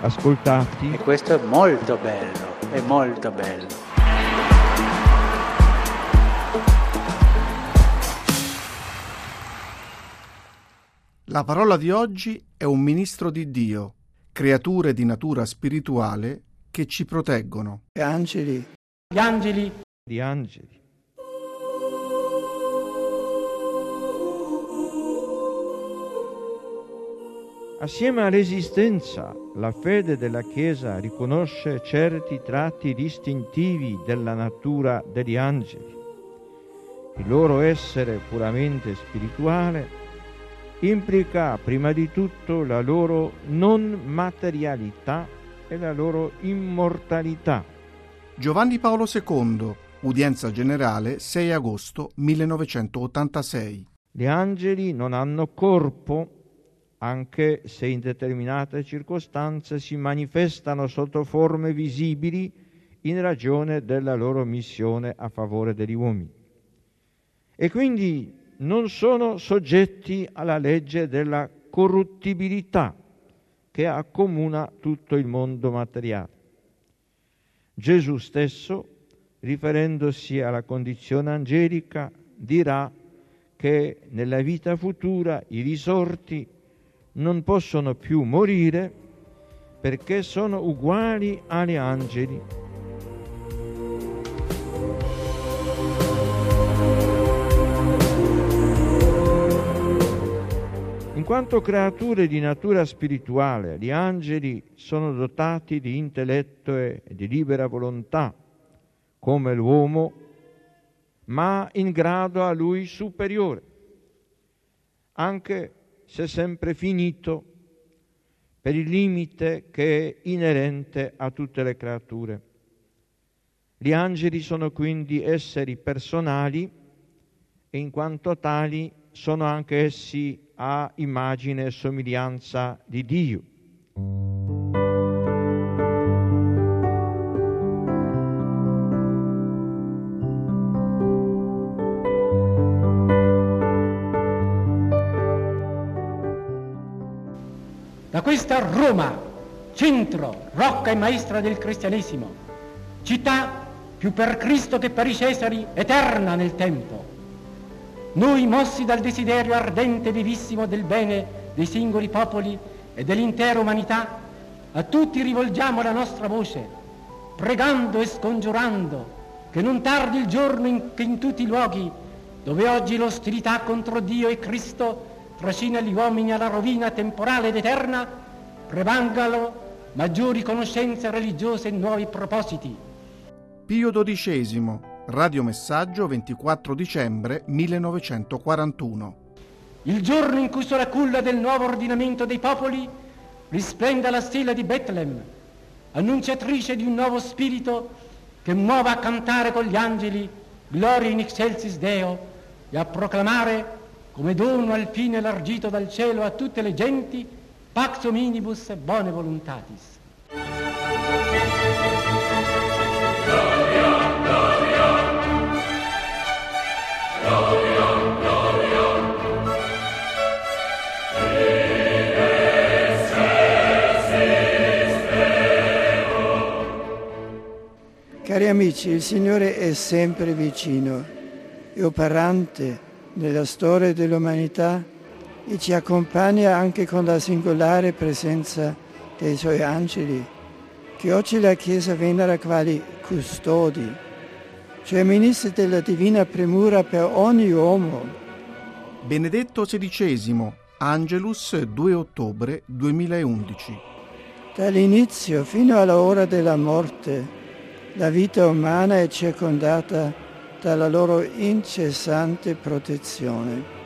ascoltati. E questo è molto bello, è molto bello. La parola di oggi è un ministro di Dio, creature di natura spirituale che ci proteggono. Gli angeli, Gli angeli Di angeli. Assieme all'esistenza, la fede della Chiesa riconosce certi tratti distintivi della natura degli angeli. Il loro essere puramente spirituale implica prima di tutto la loro non materialità e la loro immortalità. Giovanni Paolo II, udienza generale 6 agosto 1986. Gli angeli non hanno corpo, anche se in determinate circostanze si manifestano sotto forme visibili in ragione della loro missione a favore degli uomini. E quindi non sono soggetti alla legge della corruttibilità che accomuna tutto il mondo materiale. Gesù stesso, riferendosi alla condizione angelica, dirà che nella vita futura i risorti non possono più morire perché sono uguali agli angeli. In quanto creature di natura spirituale, gli angeli sono dotati di intelletto e di libera volontà, come l'uomo, ma in grado a lui superiore, anche se sempre finito per il limite che è inerente a tutte le creature. Gli angeli sono quindi esseri personali e in quanto tali sono anche essi a immagine e somiglianza di Dio. Questa Roma, centro, rocca e maestra del cristianesimo, città più per Cristo che per i Cesari, eterna nel tempo. Noi, mossi dal desiderio ardente e vivissimo del bene dei singoli popoli e dell'intera umanità, a tutti rivolgiamo la nostra voce, pregando e scongiurando che non tardi il giorno in che in tutti i luoghi dove oggi l'ostilità contro Dio e Cristo trascina gli uomini alla rovina temporale ed eterna, prevangano maggiori conoscenze religiose e nuovi propositi. Pio XII, radiomessaggio 24 dicembre 1941. Il giorno in cui sulla culla del nuovo ordinamento dei popoli risplenda la stella di Betlem, annunciatrice di un nuovo spirito che muova a cantare con gli angeli Gloria in excelsis Deo e a proclamare come dono al fine elargito dal cielo a tutte le genti Pax e bone voluntatis. Cari amici, il Signore è sempre vicino, è operante nella storia dell'umanità e ci accompagna anche con la singolare presenza dei Suoi angeli, che oggi la Chiesa venera quali custodi, cioè ministri della divina premura per ogni uomo. Benedetto XVI, Angelus 2 ottobre 2011. Dall'inizio fino alla ora della morte, la vita umana è circondata dalla loro incessante protezione.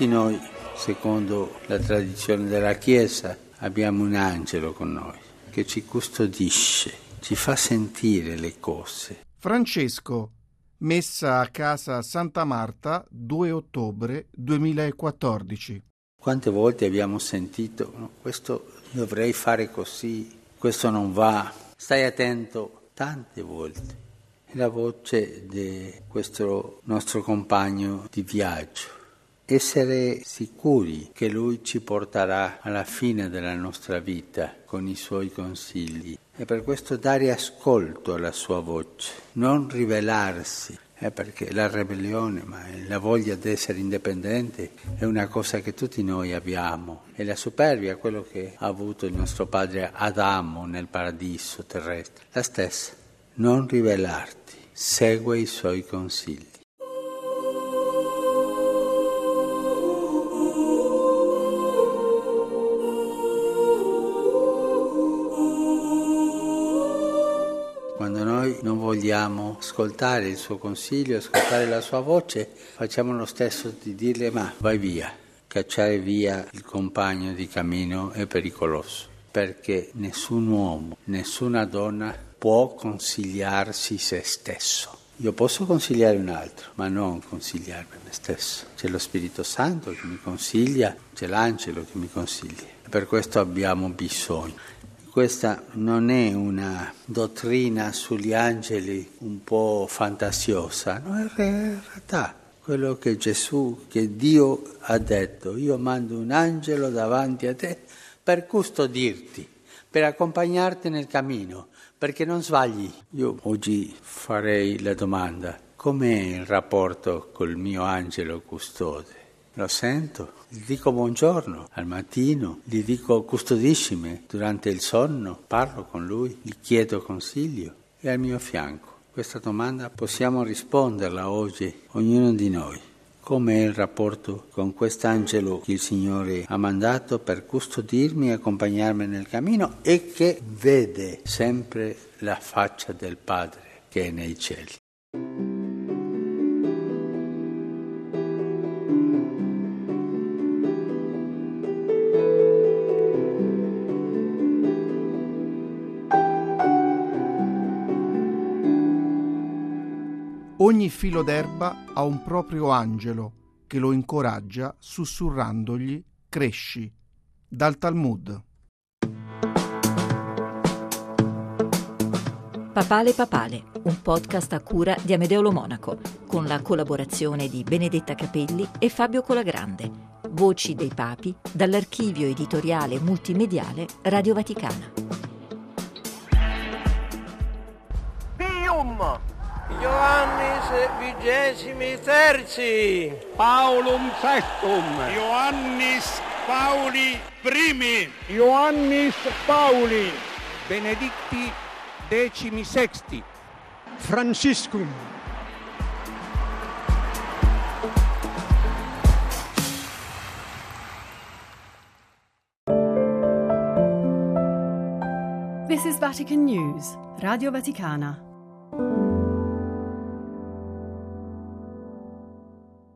Tutti noi, secondo la tradizione della Chiesa, abbiamo un angelo con noi che ci custodisce, ci fa sentire le cose. Francesco, messa a casa Santa Marta 2 ottobre 2014. Quante volte abbiamo sentito, no, questo dovrei fare così, questo non va, stai attento, tante volte. È la voce di questo nostro compagno di viaggio. Essere sicuri che lui ci porterà alla fine della nostra vita con i suoi consigli. E per questo dare ascolto alla sua voce, non rivelarsi, eh, perché la ribellione, la voglia di essere indipendente è una cosa che tutti noi abbiamo. E la superbia è quello che ha avuto il nostro padre Adamo nel paradiso terrestre, la stessa, non rivelarti, segue i suoi consigli. Vogliamo ascoltare il suo consiglio, ascoltare la sua voce, facciamo lo stesso di dirle ma vai via. Cacciare via il compagno di cammino è pericoloso, perché nessun uomo, nessuna donna può consigliarsi se stesso. Io posso consigliare un altro, ma non consigliarmi me stesso. C'è lo Spirito Santo che mi consiglia, c'è l'angelo che mi consiglia. Per questo abbiamo bisogno. Questa non è una dottrina sugli angeli un po' fantasiosa, no, è realtà quello che Gesù, che Dio ha detto, io mando un angelo davanti a te per custodirti, per accompagnarti nel cammino, perché non sbagli. Io oggi farei la domanda, com'è il rapporto col mio angelo custode? Lo sento, gli dico buongiorno al mattino, gli dico custodiscimi durante il sonno, parlo con lui, gli chiedo consiglio, è al mio fianco. Questa domanda possiamo risponderla oggi, ognuno di noi. Com'è il rapporto con quest'angelo che il Signore ha mandato per custodirmi e accompagnarmi nel cammino e che vede sempre la faccia del Padre che è nei cieli? Ogni filo d'erba ha un proprio angelo che lo incoraggia sussurrandogli cresci. Dal Talmud. Papale Papale, un podcast a cura di Amedeo Lo Monaco, con la collaborazione di Benedetta Capelli e Fabio Colagrande. Voci dei Papi dall'archivio editoriale multimediale Radio Vaticana. Ioannis vigesimi terzi. Paulum sextum. Ioannis Pauli primi. Ioannis Pauli. Benedicti decimi sexti. Franciscum. This is Vatican News, Radio Vaticana.